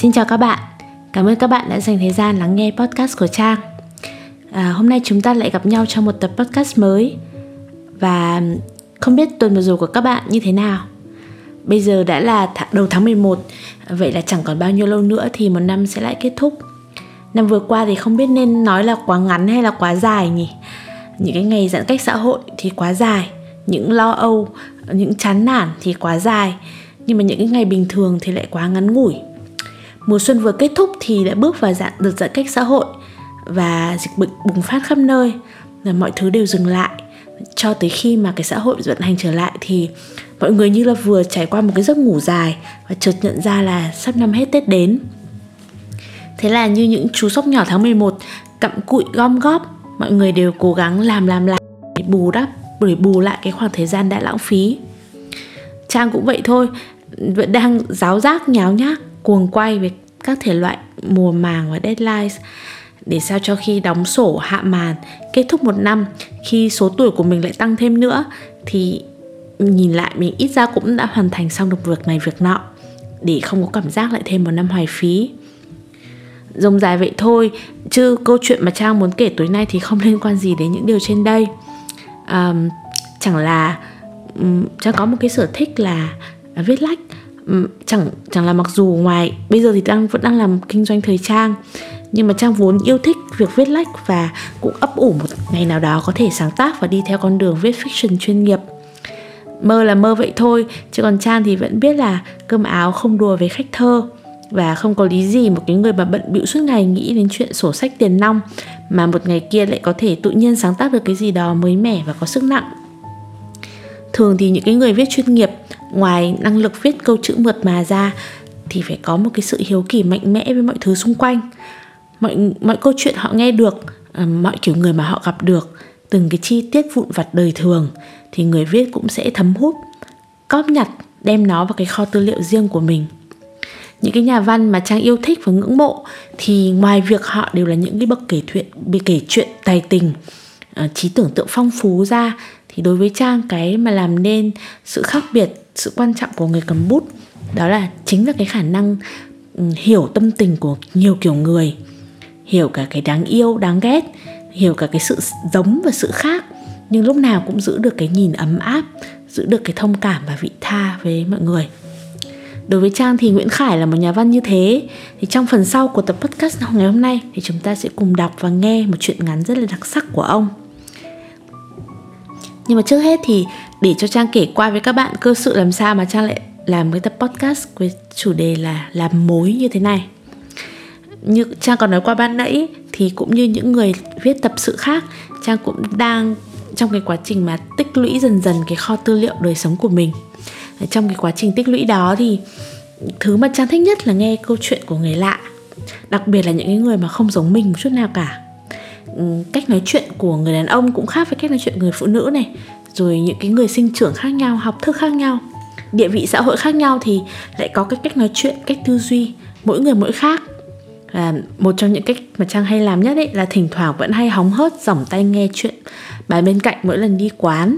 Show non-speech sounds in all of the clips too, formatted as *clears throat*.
Xin chào các bạn, cảm ơn các bạn đã dành thời gian lắng nghe podcast của Trang. À, Hôm nay chúng ta lại gặp nhau trong một tập podcast mới. Và không biết tuần vừa rồi của các bạn như thế nào. Bây giờ đã là th- đầu tháng 11 Vậy là chẳng còn bao nhiêu lâu nữa thì một năm sẽ lại kết thúc. Năm vừa qua thì không biết nên nói là quá ngắn hay là quá dài nhỉ? Những cái ngày giãn cách xã hội thì quá dài. Những lo âu, những chán nản thì quá dài. Nhưng mà những cái ngày bình thường thì lại quá ngắn ngủi. Mùa xuân vừa kết thúc thì đã bước vào dạng đợt giãn cách xã hội Và dịch bệnh bùng phát khắp nơi Và mọi thứ đều dừng lại. Cho tới khi mà cái xã hội vận hành trở lại thì mọi người như là vừa trải qua một cái giấc ngủ dài Và chợt nhận ra là sắp năm hết Tết đến. Thế là như những chú sóc nhỏ tháng 11 cặm cụi, gom góp, Mọi người đều cố gắng làm làm làm để bù đắp, để bù lại cái khoảng thời gian đã lãng phí. Trang cũng vậy thôi, Vẫn đang giáo giác, nháo nhác. Cuồng quay với các thể loại mùa màng và deadlines Để sao cho khi đóng sổ hạ màn Kết thúc một năm Khi số tuổi của mình lại tăng thêm nữa Thì nhìn lại mình ít ra cũng đã hoàn thành xong được việc này việc nọ Để không có cảm giác lại thêm một năm hoài phí. Rông dài vậy thôi chứ câu chuyện mà trang muốn kể tối nay thì không *laughs* liên quan gì đến những điều trên đây. Um, chẳng là um, trang có một cái sở thích là viết lách. like Ừ, chẳng chẳng là mặc dù ngoài, bây giờ thì đang, vẫn đang làm kinh doanh thời trang, nhưng mà trang vốn yêu thích việc viết lách và cũng ấp ủ một ngày nào đó có thể sáng tác và đi theo con đường viết fiction chuyên nghiệp. Mơ là mơ vậy thôi, chứ còn trang thì vẫn biết là cơm áo không đùa với khách thơ và không có lý gì một cái người mà bận bịu suốt ngày nghĩ đến chuyện sổ sách tiền nong mà một ngày kia lại có thể tự nhiên sáng tác được cái gì đó mới mẻ và có sức nặng. Thường thì những cái người viết chuyên nghiệp ngoài năng lực viết câu chữ mượt mà ra, thì phải có một cái sự hiếu kỳ mạnh mẽ với mọi thứ xung quanh. Mọi mọi câu chuyện họ nghe được ờ, mọi kiểu người mà họ gặp được, từng cái chi tiết vụn vặt đời thường, thì người viết cũng sẽ thấm hút cóp nhặt, đem nó vào cái kho tư liệu riêng của mình. Những cái nhà văn mà trang yêu thích và ngưỡng mộ, thì ngoài việc họ đều là những cái bậc kể chuyện bị kể chuyện tài tình ờ, trí tưởng tượng phong phú ra, thì đối với trang cái mà làm nên sự khác biệt sự quan trọng của người cầm bút, đó là chính là cái khả năng ừ, hiểu tâm tình của nhiều kiểu người, hiểu cả cái đáng yêu, đáng ghét, hiểu cả cái sự giống và sự khác. Nhưng lúc nào cũng giữ được cái nhìn ấm áp, giữ được cái thông cảm và vị tha với mọi người. Đối với Trang thì Nguyễn Khải là một nhà văn như thế. Thì trong phần sau của tập podcast ngày hôm nay Thì chúng ta sẽ cùng đọc và nghe một chuyện ngắn rất là đặc sắc của ông. Nhưng mà trước hết thì để cho Trang kể qua với các bạn cơ sự làm sao mà Trang lại làm cái tập podcast với chủ đề là làm mối như thế này. Như Trang còn nói qua ban nãy, thì cũng như những người viết tập sự khác, Trang cũng đang trong cái quá trình mà tích lũy dần dần cái kho tư liệu đời sống của mình. Trong cái quá trình tích lũy đó thì thứ mà trang thích nhất là nghe câu chuyện của người lạ, đặc biệt là những cái người mà không giống mình một chút nào cả. Ừ, cách nói chuyện của người đàn ông cũng khác với cách nói chuyện người phụ nữ này rồi những cái người sinh trưởng khác nhau học thức khác nhau địa vị xã hội khác nhau thì lại có cái cách nói chuyện cách tư duy mỗi người mỗi khác. Và một trong những cách mà trang hay làm nhất ấy là thỉnh thoảng vẫn hay hóng hớt dòng tay nghe chuyện. Bài bên cạnh mỗi lần đi quán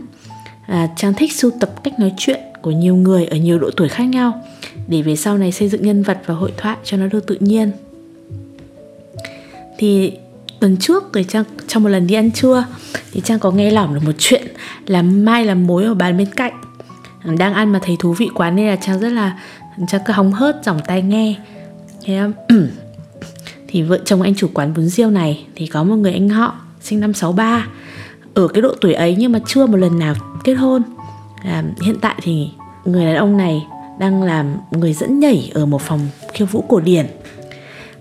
à, trang thích sưu tập cách nói chuyện của nhiều người ở nhiều độ tuổi khác nhau để về sau này xây dựng nhân vật và hội thoại cho nó được tự nhiên. Thì tuần trước thì trang trong một lần đi ăn trưa. Thì trang có nghe lỏm được một chuyện là mai làm mối ở bàn bên cạnh. Đang ăn mà thấy thú vị quá nên là trang rất là trang cứ hóng hớt dòng tay nghe. Thế *clears throat* thì vợ chồng anh chủ quán bún riêu này thì có một người anh họ sinh năm 63 ở cái độ tuổi ấy nhưng mà chưa một lần nào kết hôn. À, hiện tại thì người đàn ông này đang làm người dẫn nhảy ở một phòng khiêu vũ cổ điển.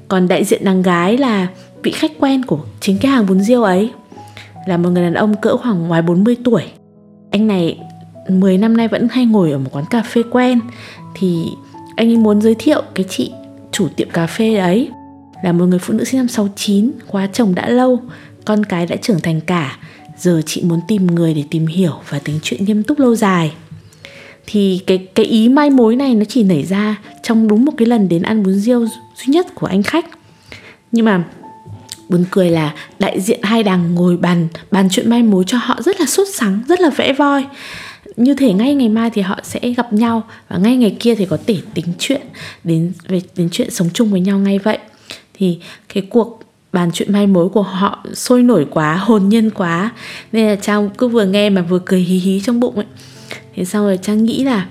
Còn đại diện đàn gái là vị khách quen của chính cái hàng bún riêu ấy, là một người đàn ông cỡ khoảng ngoài 40 tuổi. Anh này 10 năm nay vẫn hay ngồi ở một quán cà phê quen, thì anh ấy muốn giới thiệu cái chị chủ tiệm cà phê ấy, là một người phụ nữ sinh năm 69 quá chồng đã lâu, con cái đã trưởng thành cả. Giờ chị muốn tìm người để tìm hiểu và tính chuyện nghiêm túc lâu dài. Thì cái cái ý mai mối này nó chỉ nảy ra trong đúng một cái lần đến ăn bún riêu duy nhất của anh khách. Nhưng mà buồn cười là đại diện hai đằng ngồi bàn bàn chuyện mai mối cho họ rất là sốt sắng rất là vẽ voi. Như thể ngay ngày mai thì họ sẽ gặp nhau và ngay ngày kia thì có thể tính chuyện đến về đến chuyện sống chung với nhau ngay vậy. Thì cái cuộc bàn chuyện mai mối của họ sôi nổi quá hồn nhiên quá. Nên là trang cứ vừa nghe mà vừa cười hí hí trong bụng ấy. Thế sau rồi trang nghĩ là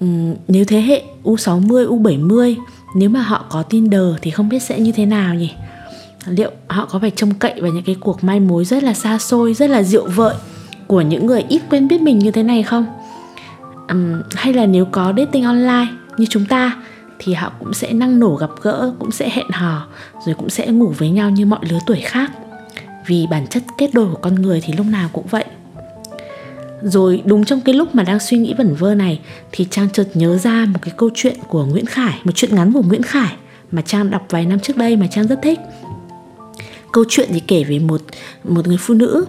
um, nếu thế hệ u 60 u 70 nếu mà họ có Tinder thì không biết sẽ như thế nào nhỉ? Liệu họ có phải trông cậy vào những cái cuộc mai mối rất là xa xôi rất là rượu vợi của những người ít quen biết mình như thế này không? Um, hay là nếu có dating online như chúng ta thì họ cũng sẽ năng nổ gặp gỡ cũng sẽ hẹn hò rồi cũng sẽ ngủ với nhau như mọi lứa tuổi khác. Vì bản chất kết đôi của con người thì lúc nào cũng vậy. Rồi đúng trong cái lúc mà đang suy nghĩ vẩn vơ này thì trang chợt nhớ ra một cái câu chuyện của nguyễn khải một chuyện ngắn của nguyễn khải mà trang đọc vài năm trước đây mà trang rất thích câu chuyện thì kể về một một người phụ nữ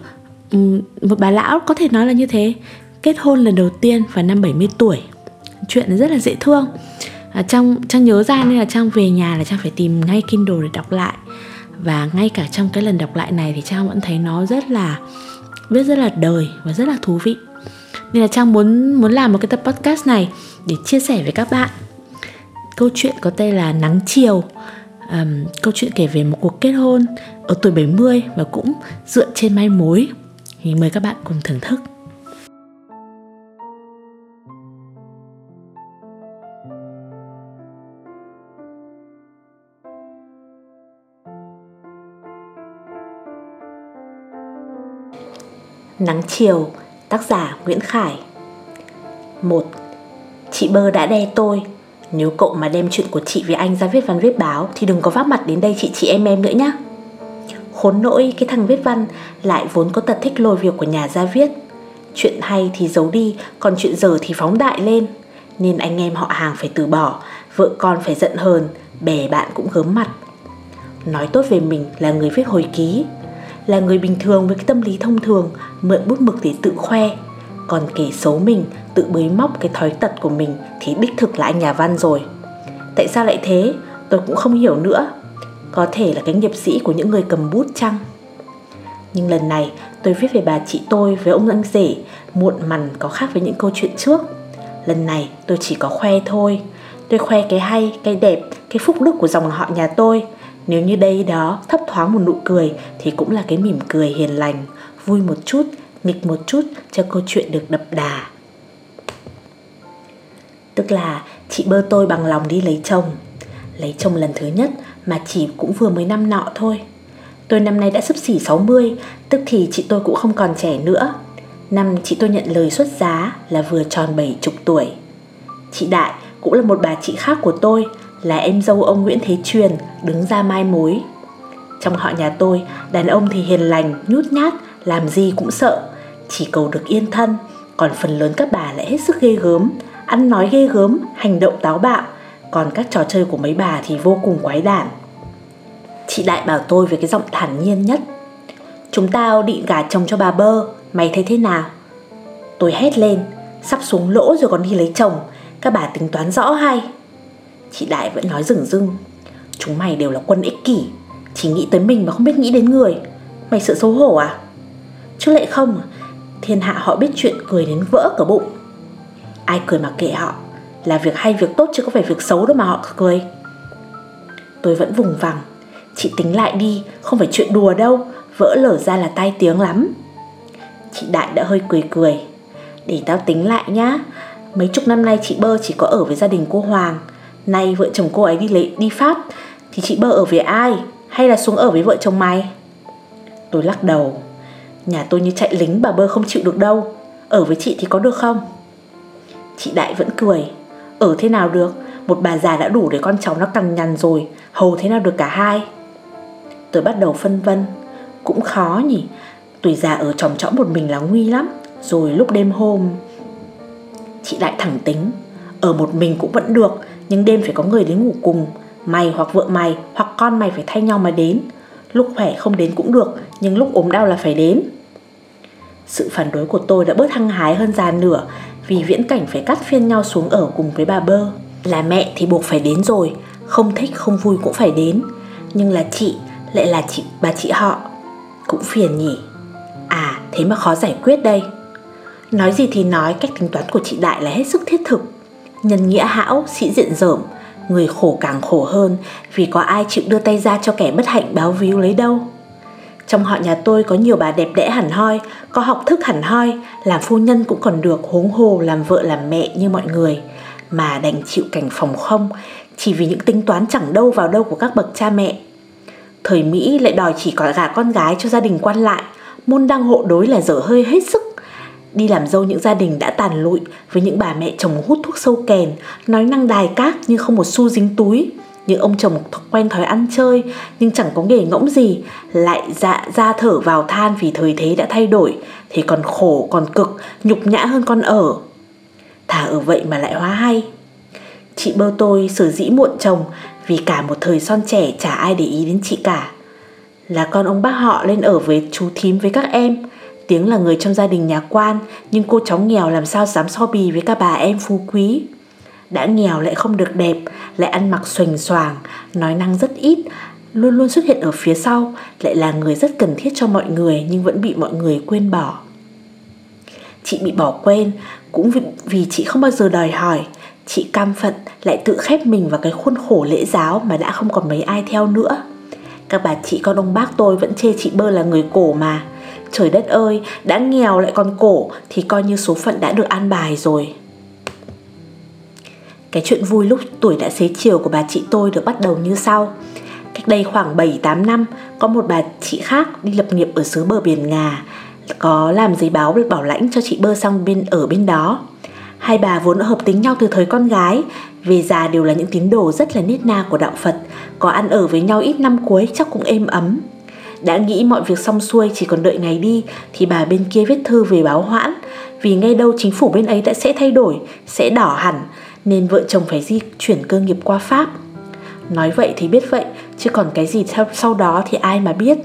một bà lão có thể nói là như thế. Kết hôn lần đầu tiên vào năm 70 tuổi. Chuyện rất là dễ thương. À, trang trang nhớ ra nên là trang về nhà là trang phải tìm ngay kindle để đọc lại. Và ngay cả trong cái lần đọc lại này thì trang vẫn thấy nó rất là viết rất là đời và rất là thú vị. Nên là trang muốn muốn làm một cái tập podcast này để chia sẻ với các bạn. Câu chuyện có tên là nắng chiều um, câu chuyện kể về một cuộc kết hôn ở tuổi 70 và cũng dựa trên may mối. Thì mời các bạn cùng thưởng thức. Nắng chiều, tác giả Nguyễn Khải. Một Chị Bơ đã đe tôi. Nếu cậu mà đem chuyện của chị với anh ra viết văn, viết báo, Thì đừng có vác mặt đến đây chị chị em em nữa nhá. Khốn nỗi, cái thằng viết văn Lại vốn có tật thích lôi việc của nhà ra viết. Chuyện hay thì giấu đi, Còn chuyện dở thì phóng đại lên. Nên anh em họ hàng phải từ bỏ, Vợ con phải giận hờn, Bè bạn cũng gớm mặt. Nói tốt về mình là người viết hồi ký, là người bình thường với cái tâm lý thông thường, mượn bút mực để tự khoe còn kể xấu mình tự bới móc cái thói tật của mình thì đích thực là anh nhà văn rồi. Tại sao lại thế? Tôi cũng không hiểu nữa. Có thể là cái nghiệp sĩ của những người cầm bút chăng? Nhưng lần này tôi viết về bà chị tôi với ông anh rể muộn mằn có khác với những câu chuyện trước. Lần này tôi chỉ có khoe thôi. Tôi khoe cái hay cái đẹp cái phúc đức của dòng họ nhà tôi. Nếu như đây đó thấp thoáng một nụ cười thì cũng là cái mỉm cười hiền lành, vui một chút, nghịch một chút cho câu chuyện được đập đà. Tức là chị bơ tôi bằng lòng đi lấy chồng. Lấy chồng lần thứ nhất mà chỉ cũng vừa mới năm nọ thôi. Tôi năm nay đã sắp xỉ 60, tức thì chị tôi cũng không còn trẻ nữa. Năm chị tôi nhận lời xuất giá là vừa tròn 70 tuổi. Chị Đại cũng là một bà chị khác của tôi là em dâu ông Nguyễn Thế Truyền đứng ra mai mối. Trong họ nhà tôi, đàn ông thì hiền lành, nhút nhát, làm gì cũng sợ, chỉ cầu được yên thân, còn phần lớn các bà lại hết sức ghê gớm, ăn nói ghê gớm, hành động táo bạo, còn các trò chơi của mấy bà thì vô cùng quái đản. Chị Đại bảo tôi với cái giọng thản nhiên nhất. Chúng tao định gả chồng cho bà bơ, mày thấy thế nào? Tôi hét lên, sắp xuống lỗ rồi còn đi lấy chồng, các bà tính toán rõ hay? Chị Đại vẫn nói rừng rưng Chúng mày đều là quân ích kỷ Chỉ nghĩ tới mình mà không biết nghĩ đến người Mày sợ xấu hổ à Chứ lại không Thiên hạ họ biết chuyện cười đến vỡ cả bụng. Ai cười mà kệ họ, Là việc hay việc tốt chứ có phải việc xấu đâu mà họ cười. Tôi vẫn vùng vằng, Chị tính lại đi, Không phải chuyện đùa đâu, Vỡ lở ra là tai tiếng lắm. Chị Đại đã hơi cười cười, Để tao tính lại nhá, Mấy chục năm nay chị Bơ chỉ có ở với gia đình cô Hoàng, Nay vợ chồng cô ấy đi lấy, đi Pháp, Thì chị bơ ở với ai, Hay là xuống ở với vợ chồng mày? Tôi lắc đầu. Nhà tôi như chạy lính bà bơ không chịu được đâu. Ở với chị thì có được không? Chị Đại vẫn cười. Ở thế nào được? Một bà già đã đủ để con cháu nó cằn nhằn rồi. Hầu thế nào được cả hai? Tôi bắt đầu phân vân. Cũng khó nhỉ. Tuổi già ở tròm trõm một mình là nguy lắm. Rồi lúc đêm hôm, Chị Đại thẳng tính. Ở một mình cũng vẫn được, nhưng đêm phải có người đến ngủ cùng. Mày hoặc vợ mày hoặc con mày phải thay nhau mà đến. Lúc khỏe không đến cũng được Nhưng lúc ốm đau là phải đến. Sự phản đối của tôi đã bớt hăng hái hơn già nửa Vì viễn cảnh phải cắt phiên nhau xuống ở cùng với bà bơ. Là mẹ thì buộc phải đến rồi Không thích không vui cũng phải đến. Nhưng là chị lại là chị bà chị họ. Cũng phiền nhỉ. À thế mà khó giải quyết đây. Nói gì thì nói, cách tính toán của chị Đại là hết sức thiết thực. Nhân nghĩa hão, sĩ diện dởm, người khổ càng khổ hơn vì có ai chịu đưa tay ra cho kẻ bất hạnh báo víu lấy đâu. Trong họ nhà tôi có nhiều bà đẹp đẽ hẳn hoi, có học thức hẳn hoi, làm phu nhân cũng còn được huống hồ làm vợ làm mẹ như mọi người, mà đành chịu cảnh phòng không chỉ vì những tính toán chẳng đâu vào đâu của các bậc cha mẹ. Thời Mỹ lại đòi chỉ có gả con gái cho gia đình quan lại, môn đăng hộ đối là dở hơi hết sức. Đi làm dâu những gia đình đã tàn lụi với những bà mẹ chồng hút thuốc sâu kèn, nói năng đài cát nhưng không một xu dính túi, những ông chồng quen thói ăn chơi nhưng chẳng có nghề ngỗng gì lại dạ ra thở vào than vì thời thế đã thay đổi thì còn khổ còn cực nhục nhã hơn con ở. Thà ở vậy mà lại hóa hay. Chị bơ tôi sở dĩ muộn chồng vì cả một thời son trẻ chả ai để ý đến chị cả. Là con ông bác họ lên ở với chú thím với các em tiếng là người trong gia đình nhà quan nhưng cô cháu nghèo làm sao dám so bì với các bà em phú quý. Đã nghèo lại không được đẹp lại ăn mặc xoành xoàng nói năng rất ít luôn luôn xuất hiện ở phía sau lại là người rất cần thiết cho mọi người nhưng vẫn bị mọi người quên bỏ. Chị bị bỏ quên cũng vì, vì chị không bao giờ đòi hỏi. Chị cam phận lại tự khép mình vào cái khuôn khổ lễ giáo mà đã không còn mấy ai theo nữa. Các bà chị con ông bác tôi vẫn chê chị bơ là người cổ mà trời đất ơi đã nghèo lại còn cổ thì coi như số phận đã được an bài rồi cái chuyện vui lúc tuổi đã xế chiều của bà chị tôi được bắt đầu như sau. Cách đây khoảng 7-8 năm, có một bà chị khác đi lập nghiệp ở xứ bờ biển Ngà, có làm giấy báo được bảo lãnh cho chị bơ sang bên ở bên đó. Hai bà vốn đã hợp tính nhau từ thời con gái, về già đều là những tín đồ rất là nết na của đạo Phật, có ăn ở với nhau ít năm cuối chắc cũng êm ấm. Đã nghĩ mọi việc xong xuôi chỉ còn đợi ngày đi thì bà bên kia viết thư về báo hoãn vì ngay đâu chính phủ bên ấy đã sẽ thay đổi, sẽ đỏ hẳn nên vợ chồng phải di chuyển cơ nghiệp qua Pháp. Nói vậy thì biết vậy, chứ còn cái gì sau, sau đó thì ai mà biết.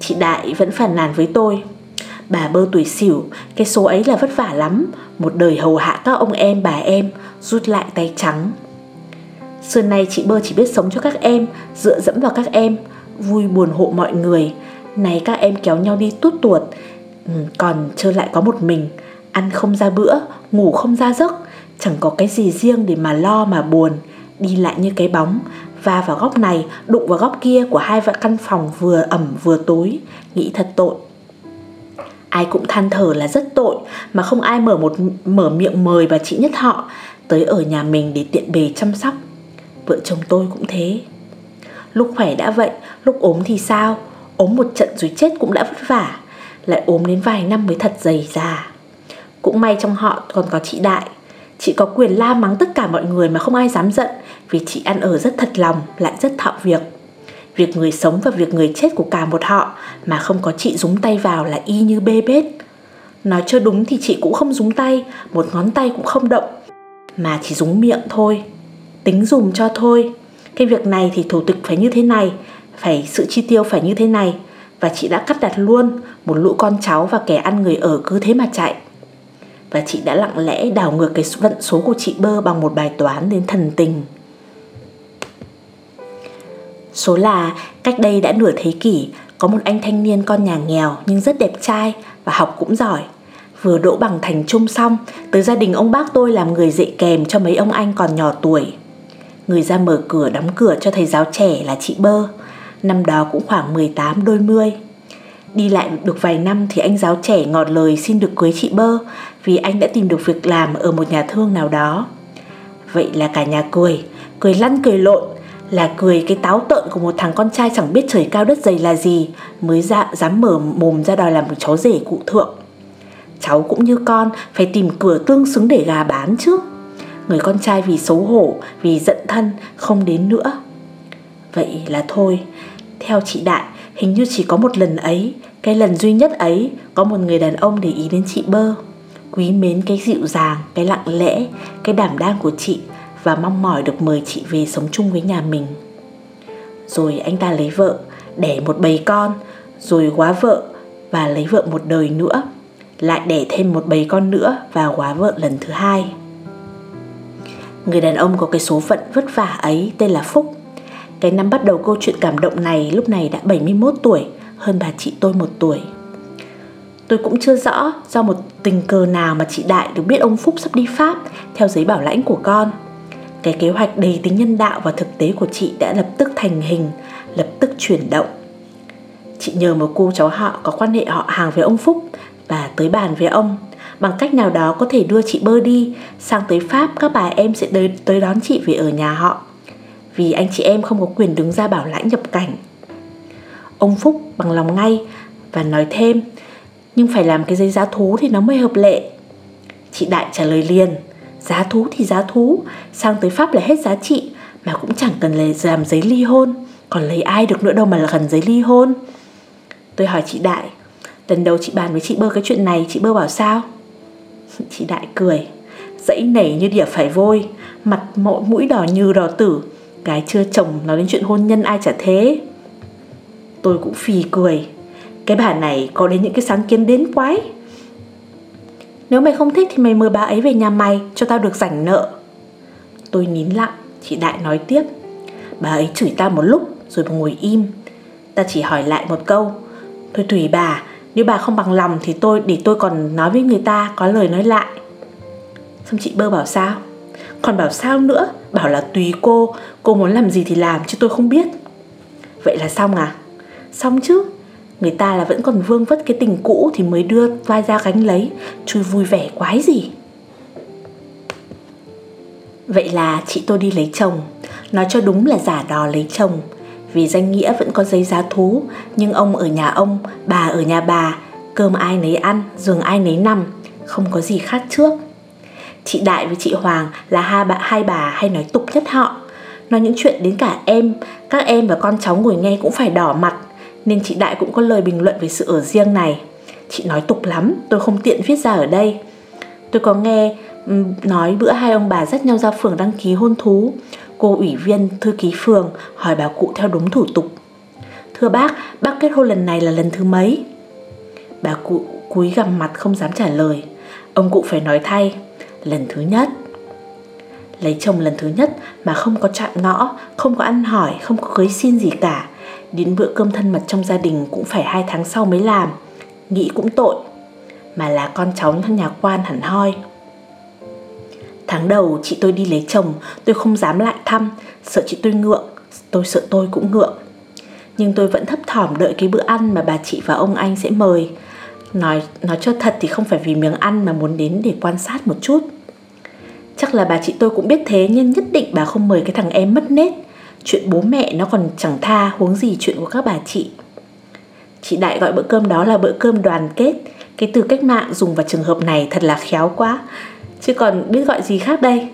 Chị Đại vẫn phản nàn với tôi. Bà bơ tuổi xỉu, cái số ấy là vất vả lắm, một đời hầu hạ các ông em bà em, rút lại tay trắng. Xưa nay chị bơ chỉ biết sống cho các em, dựa dẫm vào các em, vui buồn hộ mọi người. Này các em kéo nhau đi tút tuột, ừ, còn trơ lại có một mình, ăn không ra bữa, ngủ không ra giấc, chẳng có cái gì riêng để mà lo mà buồn. Đi lại như cái bóng. Va vào góc này đụng vào góc kia của hai vợ căn phòng vừa ẩm vừa tối. Nghĩ thật tội. Ai cũng than thở là rất tội mà không ai mở một mở miệng mời bà chị nhất họ tới ở nhà mình để tiện bề chăm sóc. Vợ chồng tôi cũng thế lúc khỏe đã vậy lúc ốm thì sao ốm một trận rồi chết cũng đã vất vả lại ốm đến vài năm mới thật dày già cũng may trong họ còn có chị đại Chị có quyền la mắng tất cả mọi người mà không ai dám giận vì chị ăn ở rất thật lòng, lại rất thạo việc. Việc người sống và việc người chết của cả một họ mà không có chị dúng tay vào là y như bê bết. Nói cho đúng thì chị cũng không dúng tay, một ngón tay cũng không động, mà chỉ dúng miệng thôi. Tính dùng cho thôi. Cái việc này thì thủ tục phải như thế này, phải sự chi tiêu phải như thế này. Và chị đã cắt đặt luôn, một lũ con cháu và kẻ ăn người ở cứ thế mà chạy và chị đã lặng lẽ đảo ngược cái vận số của chị bơ bằng một bài toán đến thần tình. Số là cách đây đã nửa thế kỷ, có một anh thanh niên con nhà nghèo nhưng rất đẹp trai và học cũng giỏi. Vừa đỗ bằng thành trung xong, tới gia đình ông bác tôi làm người dạy kèm cho mấy ông anh còn nhỏ tuổi. Người ra mở cửa đóng cửa cho thầy giáo trẻ là chị Bơ. Năm đó cũng khoảng 18 đôi mươi. Đi lại được vài năm thì anh giáo trẻ ngọt lời xin được cưới chị Bơ vì anh đã tìm được việc làm ở một nhà thương nào đó. Vậy là cả nhà cười, cười lăn cười lộn, là cười cái táo tợn của một thằng con trai chẳng biết trời cao đất dày là gì mới dạ, dám mở mồm ra đòi làm một cháu rể cụ thượng. Cháu cũng như con phải tìm cửa tương xứng để gà bán trước. Người con trai vì xấu hổ, vì giận thân không đến nữa. Vậy là thôi, theo chị Đại Hình như chỉ có một lần ấy Cái lần duy nhất ấy Có một người đàn ông để ý đến chị Bơ. Quý mến cái dịu dàng Cái lặng lẽ Cái đảm đang của chị Và mong mỏi được mời chị về sống chung với nhà mình. Rồi anh ta lấy vợ Đẻ một bầy con Rồi quá vợ Và lấy vợ một đời nữa Lại đẻ thêm một bầy con nữa Và quá vợ lần thứ hai. Người đàn ông có cái số phận vất vả ấy tên là Phúc cái năm bắt đầu câu chuyện cảm động này lúc này đã 71 tuổi, hơn bà chị tôi một tuổi. Tôi cũng chưa rõ do một tình cờ nào mà chị Đại được biết ông Phúc sắp đi Pháp theo giấy bảo lãnh của con. Cái kế hoạch đầy tính nhân đạo và thực tế của chị đã lập tức thành hình, lập tức chuyển động. Chị nhờ một cô cháu họ có quan hệ họ hàng với ông Phúc và tới bàn với ông. Bằng cách nào đó có thể đưa chị bơ đi sang tới Pháp các bà em sẽ tới, tới đón chị về ở nhà họ. Vì anh chị em không có quyền đứng ra bảo lãnh nhập cảnh. Ông Phúc bằng lòng ngay và nói thêm nhưng phải làm cái giấy giá thú thì nó mới hợp lệ. Chị Đại trả lời liền, giá thú thì giá thú, sang tới Pháp là hết giá trị mà cũng chẳng cần làm giấy ly hôn, còn lấy ai được nữa đâu mà là gần giấy ly hôn. Tôi hỏi chị Đại, lần đầu chị bàn với chị Bơ cái chuyện này, chị Bơ bảo sao? Chị Đại cười, dãy nảy như đỉa phải vôi, mặt mộ mũi đỏ như đỏ tử, cái chưa chồng nói đến chuyện hôn nhân ai chả thế. Tôi cũng phì cười, cái bà này có đến những cái sáng kiến đến quái. Nếu mày không thích thì mày mời bà ấy về nhà mày Cho tao được rảnh nợ. Tôi nín lặng Chị Đại nói tiếp. Bà ấy chửi ta một lúc rồi ngồi im. Ta chỉ hỏi lại một câu Thôi tùy bà nếu bà không bằng lòng thì tôi, để tôi còn nói với người ta, Có lời nói lại. Xong chị bơ bảo sao? Còn bảo sao nữa? Bảo là tùy cô Cô muốn làm gì thì làm chứ tôi không biết. Vậy là xong à? Xong chứ. Người ta là vẫn còn vương vất cái tình cũ Thì mới đưa vai ra gánh lấy. Chui vui vẻ quái gì? Vậy là chị tôi đi lấy chồng. Nói cho đúng là giả đò lấy chồng. Vì danh nghĩa vẫn có giấy giá thú Nhưng ông ở nhà ông Bà ở nhà bà Cơm ai nấy ăn, giường ai nấy nằm Không có gì khác trước Chị Đại với chị Hoàng là hai bà, hai bà hay nói tục nhất họ Nói những chuyện đến cả em Các em và con cháu ngồi nghe cũng phải đỏ mặt nên chị Đại cũng có lời bình luận về sự ở riêng này. Chị nói tục lắm, tôi không tiện viết ra ở đây. Tôi có nghe nói bữa hai ông bà dắt nhau ra phường đăng ký hôn thú. Cô ủy viên thư ký phường hỏi bà cụ theo đúng thủ tục. Thưa bác, bác kết hôn lần này là lần thứ mấy? Bà cụ cúi gằm mặt không dám trả lời. Ông cụ phải nói thay, lần thứ nhất. Lấy chồng lần thứ nhất mà không có chạm ngõ, không có ăn hỏi, không có cưới xin gì cả Đến bữa cơm thân mật trong gia đình cũng phải hai tháng sau mới làm Nghĩ cũng tội Mà là con cháu thân nhà quan hẳn hoi Tháng đầu chị tôi đi lấy chồng Tôi không dám lại thăm Sợ chị tôi ngượng Tôi sợ tôi cũng ngượng. Nhưng tôi vẫn thấp thỏm đợi cái bữa ăn Mà bà chị và ông anh sẽ mời. Nói, nói cho thật thì không phải vì miếng ăn Mà muốn đến để quan sát một chút. Chắc là bà chị tôi cũng biết thế Nhưng nhất định bà không mời cái thằng em mất nết. Chuyện bố mẹ nó còn chẳng tha huống gì chuyện của các bà chị. Chị Đại gọi bữa cơm đó là bữa cơm đoàn kết. Cái từ cách mạng dùng vào trường hợp này thật là khéo quá. Chứ còn biết gọi gì khác đây?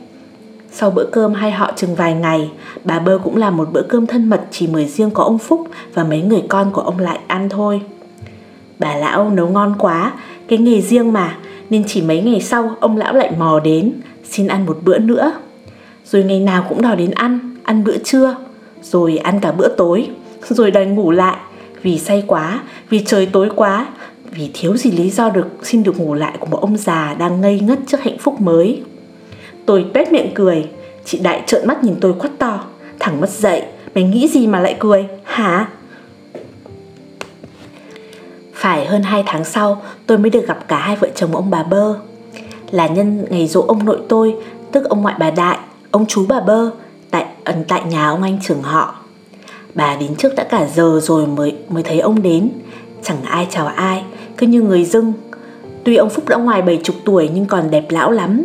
Sau bữa cơm hai họ chừng vài ngày Bà Bơ cũng làm một bữa cơm thân mật Chỉ mời riêng có ông Phúc Và mấy người con của ông lại ăn thôi. Bà lão nấu ngon quá Cái nghề riêng mà Nên chỉ mấy ngày sau ông lão lại mò đến Xin ăn một bữa nữa. Rồi ngày nào cũng đòi đến ăn ăn bữa trưa, rồi ăn cả bữa tối, *laughs* rồi đòi ngủ lại. Vì say quá, vì trời tối quá, vì thiếu gì lý do được xin được ngủ lại của một ông già đang ngây ngất trước hạnh phúc mới. Tôi tuét miệng cười, chị Đại trợn mắt nhìn tôi quát to, thẳng mất dậy, mày nghĩ gì mà lại cười, hả? Phải hơn 2 tháng sau tôi mới được gặp cả hai vợ chồng ông bà Bơ Là nhân ngày dỗ ông nội tôi Tức ông ngoại bà Đại, ông chú bà Bơ tại ẩn tại nhà ông anh trưởng họ. Bà đến trước đã cả giờ rồi mới mới thấy ông đến, chẳng ai chào ai, cứ như người dưng. Tuy ông Phúc đã ngoài bảy chục tuổi nhưng còn đẹp lão lắm,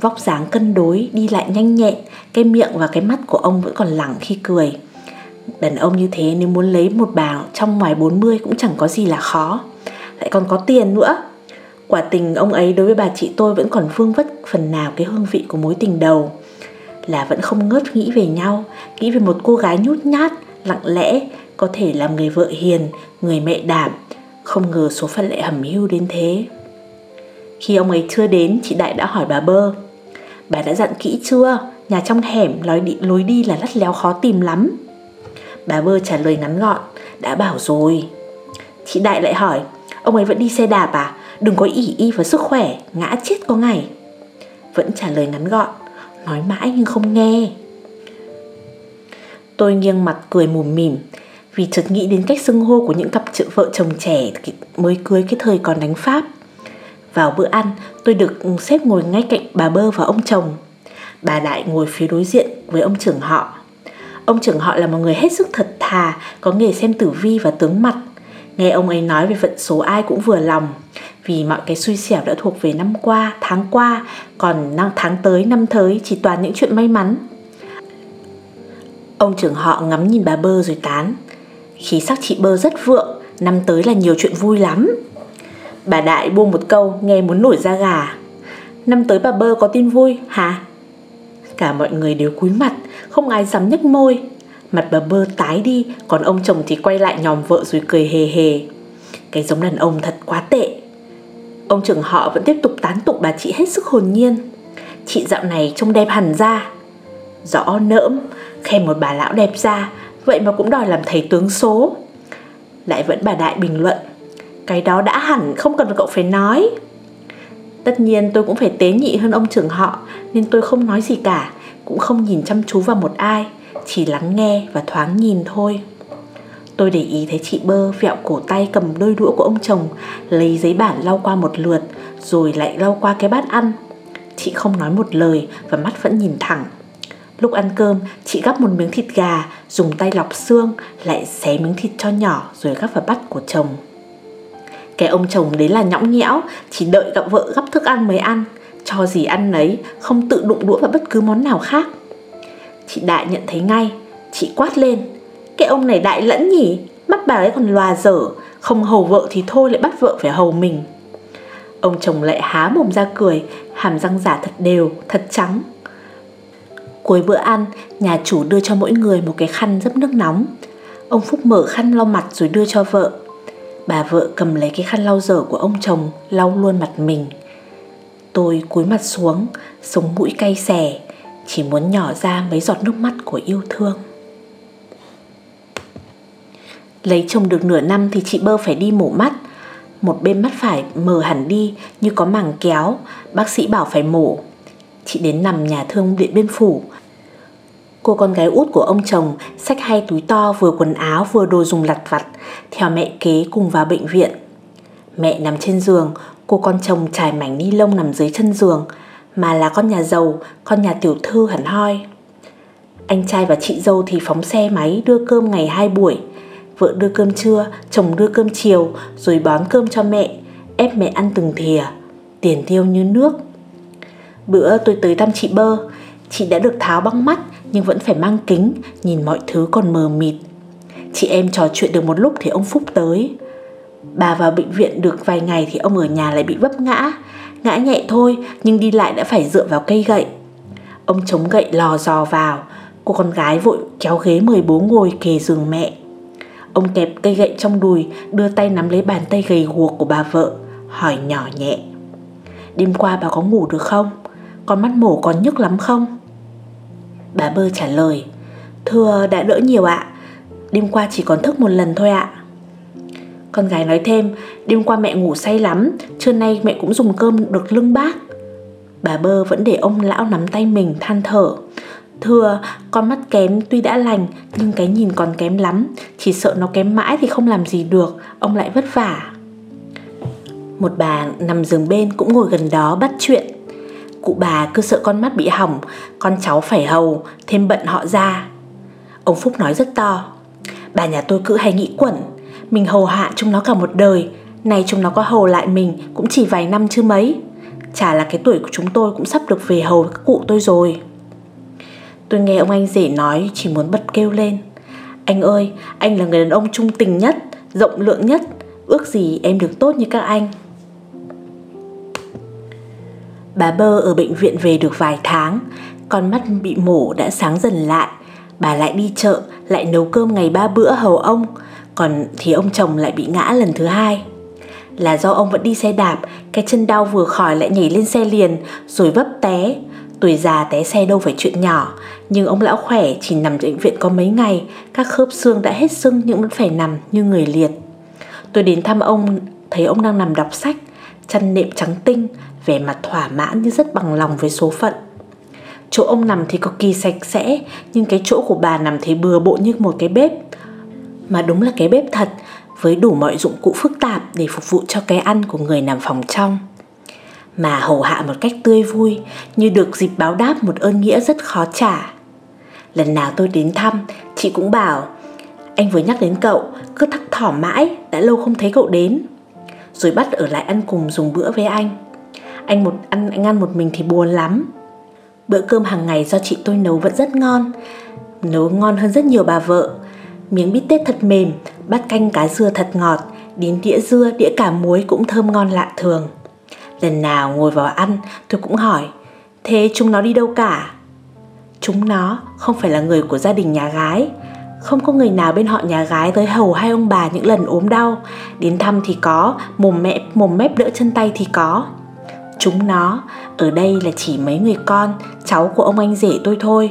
vóc dáng cân đối, đi lại nhanh nhẹn, cái miệng và cái mắt của ông vẫn còn lẳng khi cười. Đàn ông như thế nếu muốn lấy một bà trong ngoài 40 cũng chẳng có gì là khó. Lại còn có tiền nữa. Quả tình ông ấy đối với bà chị tôi vẫn còn vương vất phần nào cái hương vị của mối tình đầu là vẫn không ngớt nghĩ về nhau nghĩ về một cô gái nhút nhát lặng lẽ có thể làm người vợ hiền người mẹ đảm không ngờ số phận lại hầm hưu đến thế. Khi ông ấy chưa đến chị đại đã hỏi bà bơ. Bà đã dặn kỹ chưa? Nhà trong hẻm lối đi, lối đi là lắt léo khó tìm lắm. Bà bơ trả lời ngắn gọn đã bảo rồi. Chị đại lại hỏi ông ấy vẫn đi xe đạp à? Đừng có ỉ y vào sức khỏe ngã chết có ngày. Vẫn trả lời ngắn gọn Nói mãi nhưng không nghe. Tôi nghiêng mặt cười mùm mỉm vì chợt nghĩ đến cách xưng hô của những cặp vợ chồng trẻ mới cưới cái thời còn đánh Pháp. Vào bữa ăn, tôi được ừ, xếp ngồi ngay cạnh bà Bơ và ông chồng. Bà Đại ngồi phía đối diện với ông trưởng họ. Ông trưởng họ là một người hết sức thật thà, có nghề xem tử vi và tướng mặt. Nghe ông ấy nói về vận số ai cũng vừa lòng, vì mọi cái xui xẻo đã thuộc về năm qua, tháng qua, còn năm tháng tới, năm tới chỉ toàn những chuyện may mắn. Ông trưởng họ ngắm nhìn bà Bơ rồi tán. Khí sắc chị Bơ rất vượng, năm tới là nhiều chuyện vui lắm. Bà Đại buông một câu nghe muốn nổi da gà. Năm tới bà Bơ có tin vui hả? Cả mọi người đều cúi mặt, không ai dám nhếch môi. Mặt bà Bơ tái đi, còn ông chồng thì quay lại nhòm vợ rồi cười hề hề. Cái giống đàn ông thật quá tệ. Ông trưởng họ vẫn tiếp tục tán tụng bà chị hết sức hồn nhiên. Chị dạo này trông đẹp hẳn ra. Rõ nỡm, khen một bà lão đẹp ra, vậy mà cũng đòi làm thầy tướng số. Lại vẫn bà Đại bình luận, cái đó đã hẳn không cần cậu phải nói. Tất nhiên tôi cũng phải tế nhị hơn ông trưởng họ nên tôi không nói gì cả, cũng không nhìn chăm chú vào một ai, chỉ lắng nghe và thoáng nhìn thôi. Tôi để ý thấy chị bơ vẹo cổ tay cầm đôi đũa của ông chồng Lấy giấy bản lau qua một lượt Rồi lại lau qua cái bát ăn Chị không nói một lời và mắt vẫn nhìn thẳng Lúc ăn cơm, chị gắp một miếng thịt gà, dùng tay lọc xương, lại xé miếng thịt cho nhỏ rồi gắp vào bát của chồng. Cái ông chồng đấy là nhõng nhẽo, chỉ đợi gặp vợ gắp thức ăn mới ăn, cho gì ăn nấy, không tự đụng đũa vào bất cứ món nào khác. Chị Đại nhận thấy ngay, chị quát lên, cái ông này đại lẫn nhỉ, mắt bà ấy còn lòa dở, không hầu vợ thì thôi lại bắt vợ phải hầu mình. Ông chồng lại há mồm ra cười, hàm răng giả thật đều, thật trắng. Cuối bữa ăn, nhà chủ đưa cho mỗi người một cái khăn dấp nước nóng. Ông Phúc mở khăn lau mặt rồi đưa cho vợ. Bà vợ cầm lấy cái khăn lau dở của ông chồng, lau luôn mặt mình. Tôi cúi mặt xuống, sống mũi cay xè, chỉ muốn nhỏ ra mấy giọt nước mắt của yêu thương. Lấy chồng được nửa năm thì chị bơ phải đi mổ mắt Một bên mắt phải mờ hẳn đi như có màng kéo Bác sĩ bảo phải mổ Chị đến nằm nhà thương Điện Biên Phủ. Cô con gái út của ông chồng xách hai túi to vừa quần áo vừa đồ dùng lặt vặt Theo mẹ kế cùng vào bệnh viện. Mẹ nằm trên giường Cô con chồng trải mảnh ni lông nằm dưới chân giường Mà là con nhà giàu Con nhà tiểu thư hẳn hoi. Anh trai và chị dâu thì phóng xe máy đưa cơm ngày hai buổi. Vợ đưa cơm trưa, chồng đưa cơm chiều Rồi bón cơm cho mẹ Ép mẹ ăn từng thìa. Tiền tiêu như nước. Bữa tôi tới thăm chị Bơ. Chị đã được tháo băng mắt, Nhưng vẫn phải mang kính, Nhìn mọi thứ còn mờ mịt. Chị em trò chuyện được một lúc thì ông Phúc tới. Bà vào bệnh viện được vài ngày Thì ông ở nhà lại bị vấp ngã. Ngã nhẹ thôi, nhưng đi lại đã phải dựa vào cây gậy. Ông chống gậy lò dò vào. Cô con gái vội kéo ghế mời bố ngồi kề giường mẹ. Ông kẹp cây gậy trong đùi, Đưa tay nắm lấy bàn tay gầy guộc của bà vợ, Hỏi nhỏ nhẹ. Đêm qua bà có ngủ được không? Con mắt mổ còn nhức lắm không? Bà bơ trả lời Thưa đã đỡ nhiều ạ Đêm qua chỉ còn thức một lần thôi ạ Con gái nói thêm Đêm qua mẹ ngủ say lắm Trưa nay mẹ cũng dùng cơm được lưng bác Bà bơ vẫn để ông lão nắm tay mình than thở Thưa, con mắt kém tuy đã lành nhưng cái nhìn còn kém lắm, chỉ sợ nó kém mãi thì không làm gì được, ông lại vất vả. Một bà nằm giường bên cũng ngồi gần đó bắt chuyện. Cụ bà cứ sợ con mắt bị hỏng, con cháu phải hầu, thêm bận họ ra. Ông Phúc nói rất to. Bà nhà tôi cứ hay nghĩ quẩn, mình hầu hạ chúng nó cả một đời, này chúng nó có hầu lại mình cũng chỉ vài năm chứ mấy. Chả là cái tuổi của chúng tôi cũng sắp được về hầu các cụ tôi rồi. Tôi nghe ông anh rể nói chỉ muốn bật kêu lên Anh ơi, anh là người đàn ông trung tình nhất, rộng lượng nhất Ước gì em được tốt như các anh Bà Bơ ở bệnh viện về được vài tháng. Con mắt bị mổ đã sáng dần lại. Bà lại đi chợ, lại nấu cơm ngày ba bữa hầu ông. Còn thì ông chồng lại bị ngã lần thứ hai. Là do ông vẫn đi xe đạp Cái chân đau vừa khỏi lại nhảy lên xe liền Rồi vấp té. Tuổi già té xe đâu phải chuyện nhỏ Nhưng ông lão khỏe chỉ nằm bệnh viện có mấy ngày Các khớp xương đã hết sưng nhưng vẫn phải nằm như người liệt. Tôi đến thăm ông Thấy ông đang nằm đọc sách Chân nệm trắng tinh Vẻ mặt thỏa mãn như rất bằng lòng với số phận. Chỗ ông nằm thì cực kỳ sạch sẽ, Nhưng cái chỗ của bà nằm thấy bừa bộn như một cái bếp. Mà đúng là cái bếp thật, với đủ mọi dụng cụ phức tạp để phục vụ cho cái ăn của người nằm phòng trong. Mà hầu hạ một cách tươi vui, như được dịp báo đáp một ơn nghĩa rất khó trả. Lần nào tôi đến thăm, chị cũng bảo, anh vừa nhắc đến cậu, cứ thắc thỏ mãi, đã lâu không thấy cậu đến. Rồi bắt ở lại ăn cùng dùng bữa với anh anh một ăn anh ăn một mình thì buồn lắm. Bữa cơm hàng ngày do chị tôi nấu vẫn rất ngon. Nấu ngon hơn rất nhiều bà vợ. Miếng bít tết thật mềm, bát canh cá dưa thật ngọt đến đĩa dưa, đĩa cả muối cũng thơm ngon lạ thường. Lần nào ngồi vào ăn, tôi cũng hỏi, thế chúng nó đi đâu cả? Chúng nó không phải là người của gia đình nhà gái. Không có người nào bên họ nhà gái tới hầu hai ông bà những lần ốm đau. Đến thăm thì có, mồm mẹ mồm mép đỡ chân tay thì có chúng nó. Ở đây là chỉ mấy người con, cháu của ông anh rể tôi thôi.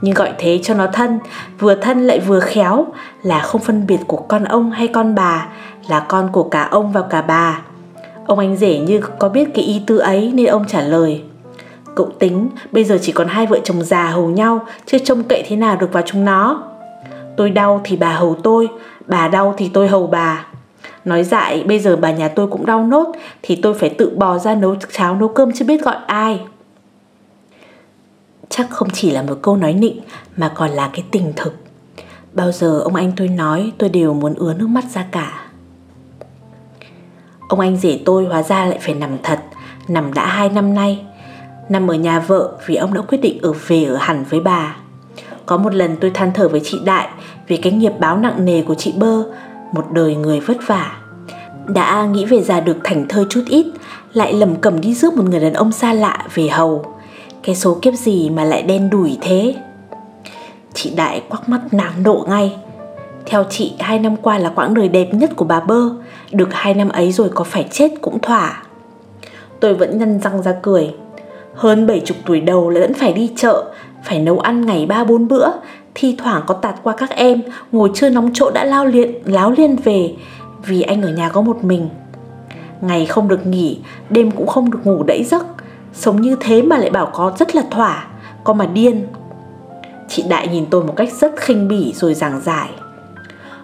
Nhưng gọi thế cho nó thân, vừa thân lại vừa khéo, là không phân biệt của con ông hay con bà, là con của cả ông và cả bà. Ông anh rể như có biết cái ý tư ấy nên ông trả lời. Cậu tính, bây giờ chỉ còn hai vợ chồng già hầu nhau, chưa trông cậy thế nào được vào chúng nó. Tôi đau thì bà hầu tôi, bà đau thì tôi hầu bà nói dại, bây giờ bà nhà tôi cũng đau nốt, thì tôi phải tự bò ra nấu cháo, nấu cơm chứ biết gọi ai. Chắc không chỉ là một câu nói nịnh, mà còn là cái tình thực. Bao giờ ông anh tôi nói, tôi đều muốn ứa nước mắt ra cả. Ông anh rể tôi hóa ra lại phải nằm thật, nằm đã hai năm nay. Nằm ở nhà vợ vì ông đã quyết định ở về ở hẳn với bà. Có một lần tôi than thở với chị đại vì cái nghiệp báo nặng nề của chị bơ một đời người vất vả. Đã nghĩ về già được thành thơi chút ít, lại lầm cầm đi rước một người đàn ông xa lạ về hầu. Cái số kiếp gì mà lại đen đủi thế? Chị đại quắc mắt nám độ ngay. Theo chị, hai năm qua là quãng đời đẹp nhất của bà bơ. Được hai năm ấy rồi có phải chết cũng thỏa. Tôi vẫn nhăn răng ra cười. Hơn bảy chục tuổi đầu lại vẫn phải đi chợ, phải nấu ăn ngày ba bốn bữa thi thoảng có tạt qua các em, ngồi chưa nóng chỗ đã lao liện láo liên về vì anh ở nhà có một mình. Ngày không được nghỉ, đêm cũng không được ngủ đẫy giấc. Sống như thế mà lại bảo có rất là thỏa, có mà điên. Chị đại nhìn tôi một cách rất khinh bỉ rồi giảng giải.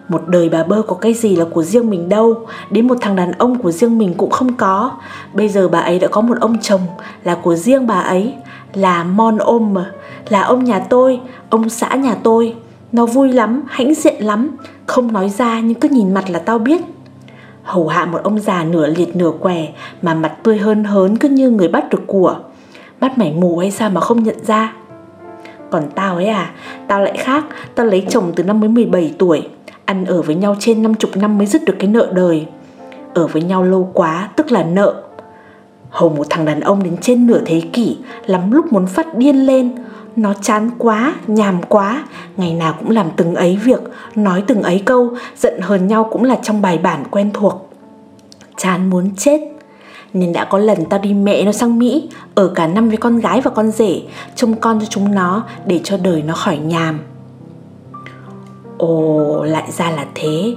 Một đời bà bơ có cái gì là của riêng mình đâu, đến một thằng đàn ông của riêng mình cũng không có. Bây giờ bà ấy đã có một ông chồng là của riêng bà ấy, là mon ôm mà là ông nhà tôi, ông xã nhà tôi. Nó vui lắm, hãnh diện lắm. Không nói ra nhưng cứ nhìn mặt là tao biết. Hầu hạ một ông già nửa liệt nửa què mà mặt tươi hơn hớn cứ như người bắt được của. Bắt mày mù hay sao mà không nhận ra. Còn tao ấy à tao lại khác. Tao lấy chồng từ năm mới 17 tuổi. Ăn ở với nhau trên năm chục năm mới dứt được cái nợ đời. Ở với nhau lâu quá, tức là nợ. Hầu một thằng đàn ông đến trên nửa thế kỷ, lắm lúc muốn phát điên lên nó chán quá, nhàm quá. Ngày nào cũng làm từng ấy việc, nói từng ấy câu, giận hờn nhau cũng là trong bài bản quen thuộc. Chán muốn chết. Nên đã có lần tao đi mẹ nó sang Mỹ, Ở cả năm với con gái và con rể, Trông con cho chúng nó Để cho đời nó khỏi nhàm. Ồ, lại ra là thế.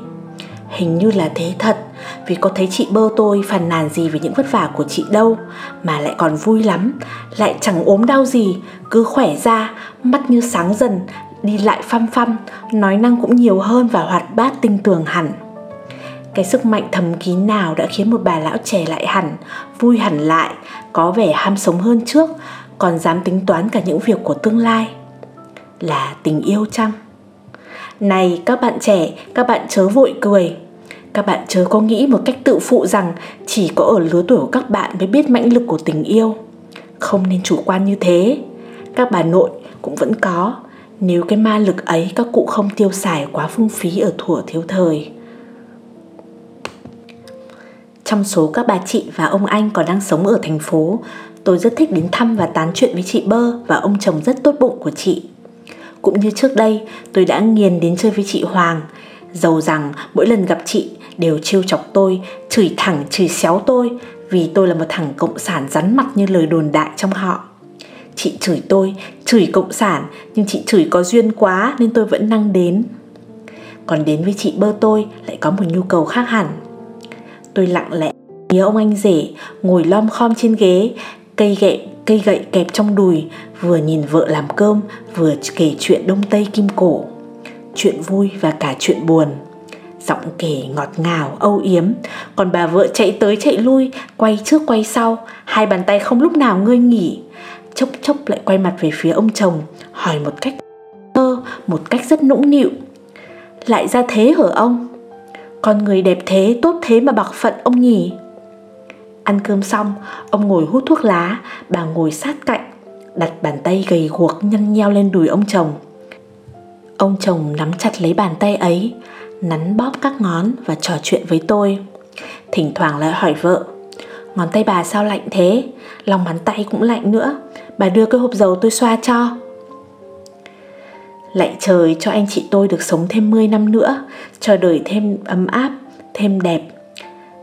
Hình như là thế thật. Vì có thấy chị bơ tôi phàn nàn gì về những vất vả của chị đâu Mà lại còn vui lắm. Lại chẳng ốm đau gì Cứ khỏe ra Mắt như sáng dần Đi lại phăm phăm Nói năng cũng nhiều hơn và hoạt bát tinh tường hẳn. Cái sức mạnh thầm kín nào đã khiến một bà lão trẻ lại hẳn vui hẳn lại có vẻ ham sống hơn trước còn dám tính toán cả những việc của tương lai. Là tình yêu chăng? Này các bạn trẻ, các bạn chớ vội cười. Các bạn chớ có nghĩ một cách tự phụ rằng chỉ có ở lứa tuổi của các bạn mới biết mãnh lực của tình yêu. Không nên chủ quan như thế. Các bà nội cũng vẫn có, nếu cái ma lực ấy các cụ không tiêu xài quá phung phí ở thuở thiếu thời. Trong số các bà chị và ông anh còn đang sống ở thành phố, tôi rất thích đến thăm và tán chuyện với chị Bơ và ông chồng rất tốt bụng của chị. Cũng như trước đây, tôi đã nghiền đến chơi với chị Hoàng. Dầu rằng mỗi lần gặp chị đều trêu chọc tôi, chửi thẳng chửi xéo tôi vì tôi là một thằng cộng sản rắn mặt như lời đồn đại trong họ. Chị chửi tôi, chửi cộng sản nhưng chị chửi có duyên quá nên tôi vẫn năng đến. Còn đến với chị bơ tôi lại có một nhu cầu khác hẳn. Tôi lặng lẽ nhớ ông anh rể ngồi lom khom trên ghế, cây gậy cây gậy kẹp trong đùi vừa nhìn vợ làm cơm vừa kể chuyện đông tây kim cổ chuyện vui và cả chuyện buồn giọng kể ngọt ngào, âu yếm. Còn bà vợ chạy tới chạy lui, quay trước quay sau. Hai bàn tay không lúc nào ngơi nghỉ. Chốc chốc lại quay mặt về phía ông chồng, hỏi một cách thơ, một cách rất nũng nịu. Lại ra thế hở ông? Con người đẹp thế, tốt thế mà bạc phận ông nhỉ? Ăn cơm xong, ông ngồi hút thuốc lá, bà ngồi sát cạnh, đặt bàn tay gầy guộc nhăn nheo lên đùi ông chồng. Ông chồng nắm chặt lấy bàn tay ấy nắn bóp các ngón và trò chuyện với tôi. Thỉnh thoảng lại hỏi vợ, ngón tay bà sao lạnh thế? Lòng bàn tay cũng lạnh nữa. Bà đưa cái hộp dầu tôi xoa cho. Lạy trời, cho anh chị tôi được sống thêm 10 năm nữa, cho đời thêm ấm áp, thêm đẹp.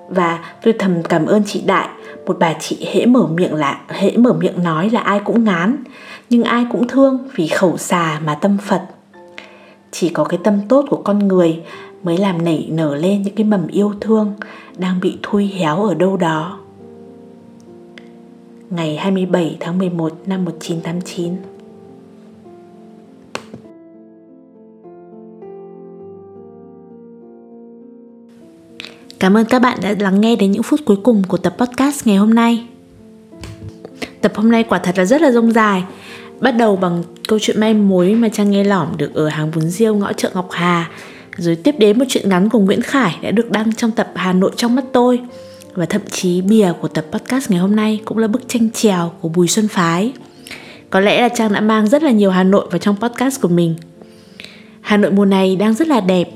Và tôi thầm cảm ơn chị đại, một bà chị hễ mở miệng là, hễ mở miệng nói là ai cũng ngán, nhưng ai cũng thương vì khẩu xà mà tâm phật chỉ có cái tâm tốt của con người mới làm nảy nở lên những cái mầm yêu thương đang bị thui héo ở đâu đó. Ngày 27 tháng 11 năm 1989 Cảm ơn các bạn đã lắng nghe đến những phút cuối cùng của tập podcast ngày hôm nay. Tập hôm nay quả thật là rất là rông dài. Bắt đầu bằng câu chuyện may mối mà Trang nghe lỏm được ở hàng bún riêu ngõ chợ Ngọc Hà rồi tiếp đến một chuyện ngắn của Nguyễn Khải đã được đăng trong tập Hà Nội trong mắt tôi và thậm chí bìa của tập podcast ngày hôm nay cũng là bức tranh trèo của Bùi Xuân Phái. Có lẽ là Trang đã mang rất là nhiều Hà Nội vào trong podcast của mình. Hà Nội mùa này đang rất là đẹp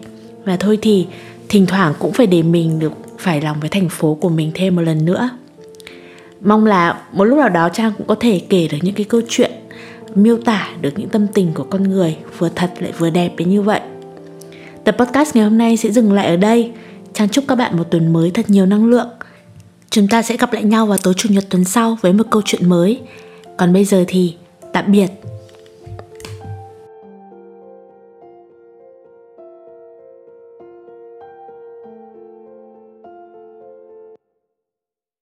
và thôi thì, thỉnh thoảng cũng phải để mình được phải lòng với thành phố của mình thêm một lần nữa. Mong là một lúc nào đó Trang cũng có thể kể được những cái câu chuyện miêu tả được những tâm tình của con người vừa thật lại vừa đẹp đến như vậy. Tập podcast ngày hôm nay sẽ dừng lại ở đây. Trang chúc các bạn một tuần mới thật nhiều năng lượng. Chúng ta sẽ gặp lại nhau vào tối chủ nhật tuần sau với một câu chuyện mới. Còn bây giờ thì tạm biệt